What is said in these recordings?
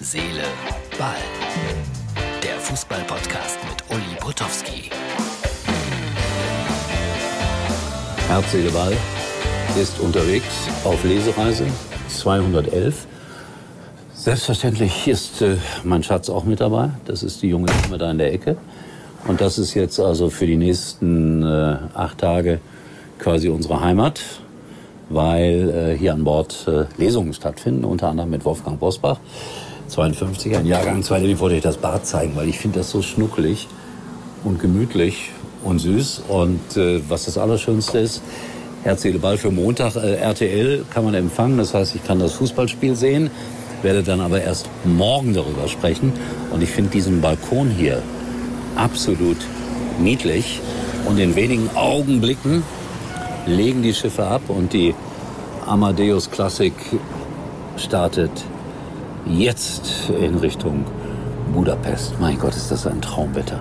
Seele, Ball. Der Fußball-Podcast mit Uli Potowski. Herz, Seele, Ball ist unterwegs auf Lesereise 211. Selbstverständlich ist äh, mein Schatz auch mit dabei. Das ist die junge Dame da in der Ecke. Und das ist jetzt also für die nächsten äh, acht Tage quasi unsere Heimat, weil äh, hier an Bord äh, Lesungen stattfinden, unter anderem mit Wolfgang Bosbach, 52, ein Jahrgang. Zweitens wollte ich das Bad zeigen, weil ich finde das so schnuckelig und gemütlich und süß. Und äh, was das Allerschönste ist, Herz, Seele, Ball für Montag, äh, RTL kann man empfangen. Das heißt, ich kann das Fußballspiel sehen, werde dann aber erst morgen darüber sprechen. Und ich finde diesen Balkon hier absolut niedlich. Und in wenigen Augenblicken legen die Schiffe ab und die Amadeus Classic startet jetzt in Richtung Budapest. Mein Gott, ist das ein Traumwetter.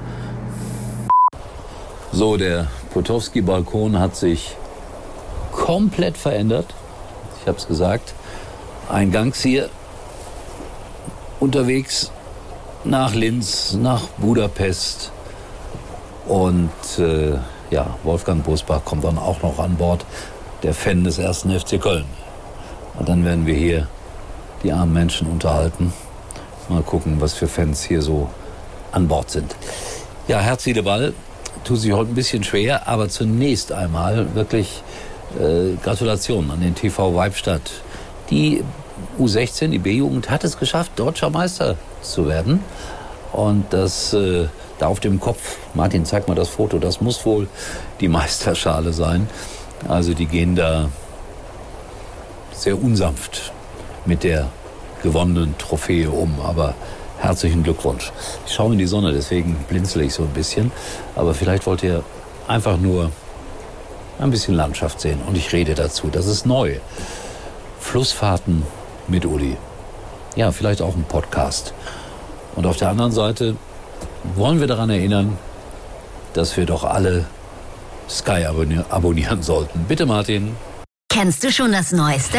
So, der Potowski-Balkon hat sich komplett verändert. Ich habe es gesagt. Eingangs hier unterwegs nach Linz, nach Budapest. Und äh, ja, Wolfgang Bosbach kommt dann auch noch an Bord, der Fan des ersten FC Köln. Und dann werden wir hier die armen Menschen unterhalten. Mal gucken, was für Fans hier so an Bord sind. Ja, Herzliche Ball tut sich heute ein bisschen schwer, aber zunächst einmal wirklich äh, Gratulation an den TV Weibstadt. Die U16, die B-Jugend, hat es geschafft, deutscher Meister zu werden. Und das äh, da auf dem Kopf, Martin, zeig mal das Foto, das muss wohl die Meisterschale sein. Also die gehen da sehr unsanft mit der gewonnenen Trophäe um. Aber herzlichen Glückwunsch. Ich schaue in die Sonne, deswegen blinzle ich so ein bisschen. Aber vielleicht wollt ihr einfach nur ein bisschen Landschaft sehen. Und ich rede dazu. Das ist neu. Flussfahrten mit Uli. Ja, vielleicht auch ein Podcast. Und auf der anderen Seite wollen wir daran erinnern, dass wir doch alle Sky abonnieren sollten. Bitte, Martin. Kennst du schon das Neueste?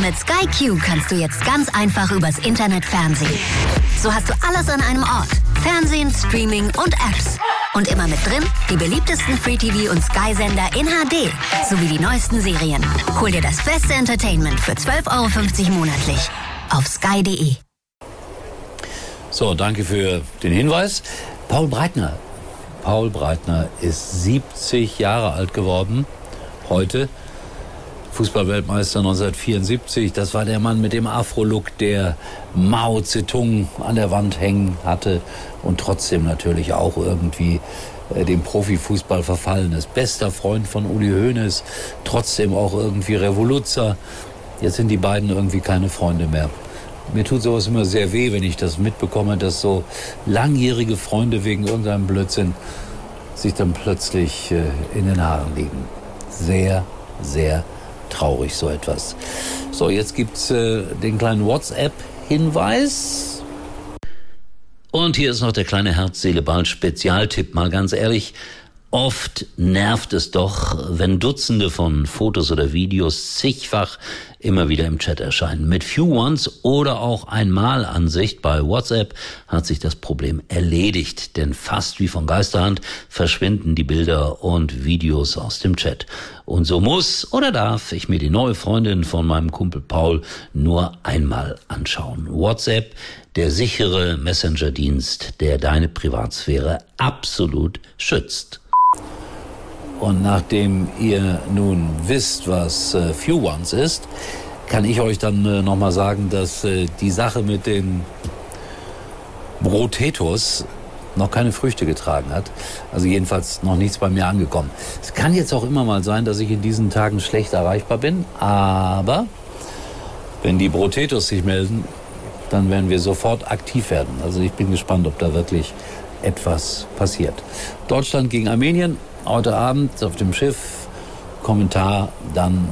Mit Sky Q kannst du jetzt ganz einfach übers Internet Fernsehen. So hast du alles an einem Ort. Fernsehen, Streaming und Apps. Und immer mit drin die beliebtesten Free-TV- und Sky-Sender in HD sowie die neuesten Serien. Hol dir das beste Entertainment für 12,50 Euro monatlich auf sky.de. So, danke für den Hinweis. Paul Breitner. Paul Breitner ist 70 Jahre alt geworden heute. Fußballweltmeister 1974. Das war der Mann mit dem Afro-Look, der Mao Zedong an der Wand hängen hatte und trotzdem natürlich auch irgendwie äh, dem Profifußball verfallen ist. Bester Freund von Uli Hoeneß, trotzdem auch irgendwie Revoluzer. Jetzt sind die beiden irgendwie keine Freunde mehr. Mir tut sowas immer sehr weh, wenn ich das mitbekomme, dass so langjährige Freunde wegen irgendeinem Blödsinn sich dann plötzlich äh, in den Haaren liegen. Sehr, sehr traurig so etwas. So, jetzt gibt's äh, den kleinen WhatsApp-Hinweis. Und hier ist noch der kleine Herz-Seele-Ball-Spezialtipp. Mal ganz ehrlich, Oft nervt es doch, wenn Dutzende von Fotos oder Videos zigfach immer wieder im Chat erscheinen. Mit Few Ones oder auch Einmalansicht bei WhatsApp hat sich das Problem erledigt, denn fast wie von Geisterhand verschwinden die Bilder und Videos aus dem Chat. Und so muss oder darf ich mir die neue Freundin von meinem Kumpel Paul nur einmal anschauen. WhatsApp, der sichere Messenger-Dienst, der deine Privatsphäre absolut schützt. Und nachdem ihr nun wisst, was äh, Few Ones ist, kann ich euch dann äh, nochmal sagen, dass äh, die Sache mit den Brotetos noch keine Früchte getragen hat. Also jedenfalls noch nichts bei mir angekommen. Es kann jetzt auch immer mal sein, dass ich in diesen Tagen schlecht erreichbar bin, aber wenn die Brotetos sich melden, dann werden wir sofort aktiv werden. Also ich bin gespannt, ob da wirklich etwas passiert. Deutschland gegen Armenien heute Abend auf dem Schiff. Kommentar dann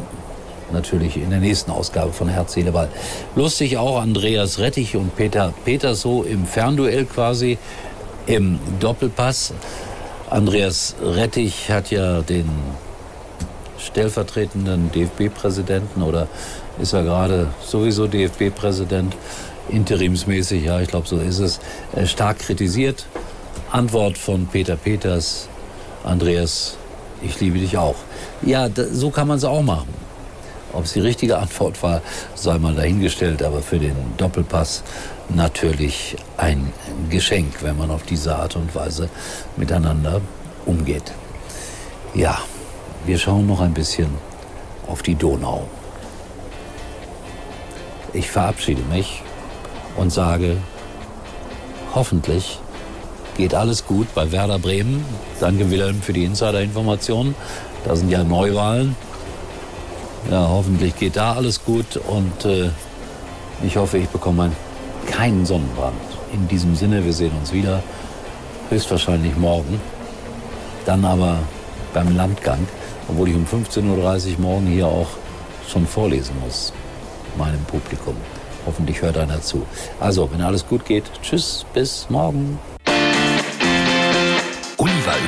natürlich in der nächsten Ausgabe von Herz, Seele, Ball. Lustig auch Andreas Rettich und Peter Peterso im Fernduell quasi im Doppelpass. Andreas Rettich hat ja den stellvertretenden DFB-Präsidenten oder ist er gerade sowieso DFB-Präsident interimsmäßig, ja, ich glaube, so ist es, äh, stark kritisiert. Antwort von Peter Peters, Andreas, ich liebe dich auch. Ja, so kann man es auch machen. Ob es die richtige Antwort war, sei mal dahingestellt, aber für den Doppelpass natürlich ein Geschenk, wenn man auf diese Art und Weise miteinander umgeht. Ja, wir schauen noch ein bisschen auf die Donau. Ich verabschiede mich und sage, hoffentlich geht alles gut bei Werder Bremen. Danke Wilhelm für die Insider-Informationen. Da sind ja Neuwahlen. Ja, hoffentlich geht da alles gut und äh, ich hoffe, ich bekomme keinen Sonnenbrand. In diesem Sinne, wir sehen uns wieder, höchstwahrscheinlich morgen. Dann aber beim Landgang, obwohl ich um 15.30 Uhr morgen hier auch schon vorlesen muss, meinem Publikum. Hoffentlich hört einer zu. Also, wenn alles gut geht, tschüss, bis morgen.